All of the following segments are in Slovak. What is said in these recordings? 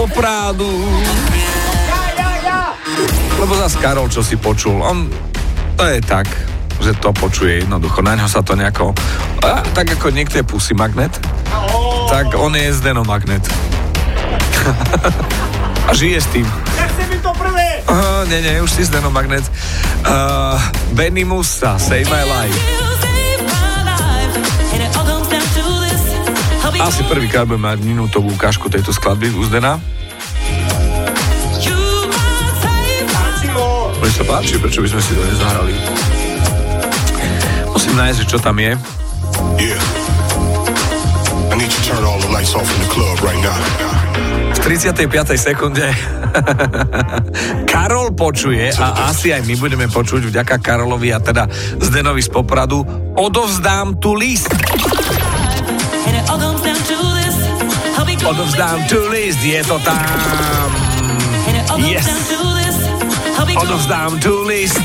Popradu. Lebo zas Karol, čo si počul, on to je tak, že to počuje jednoducho. Na ňo sa to nejako... A, tak ako niekto je pusy magnet, tak on je Zdeno magnet. A žije s tým. Uh, nie, nie, už si Zdeno magnet. Uh, Benny Musa, Save My Life. Asi prvýkrát budeme mať minútovú ukážku tejto skladby u Zdena. Mne sa páči, prečo by sme si to nezahrali. Musím nájsť, že čo tam je. V 35. sekunde Karol počuje a asi aj my budeme počuť vďaka Karolovi a teda Zdenovi z Popradu odovzdám tu list. Odovzdám tu list, je to tam. Yes. Odovzdám tu list.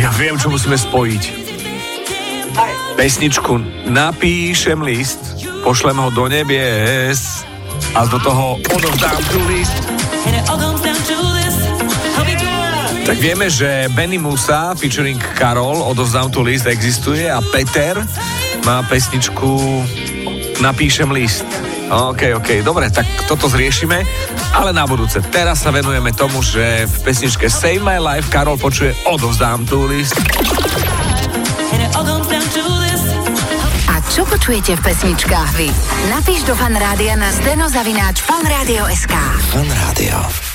Ja viem, čo musíme spojiť. Pesničku Napíšem list, pošlem ho do nebies a do toho odovzdám tu list. Tak vieme, že Benny Musa featuring Karol odovzdám tu list existuje a Peter má pesničku Napíšem list. OK, OK, dobre, tak toto zriešime, ale na budúce. Teraz sa venujeme tomu, že v pesničke Save My Life Karol počuje Odovzdám tu list. A čo počujete v pesničkách vy? Napíš do fanrádia na steno zavináč fanradio.sk Fan Rádio.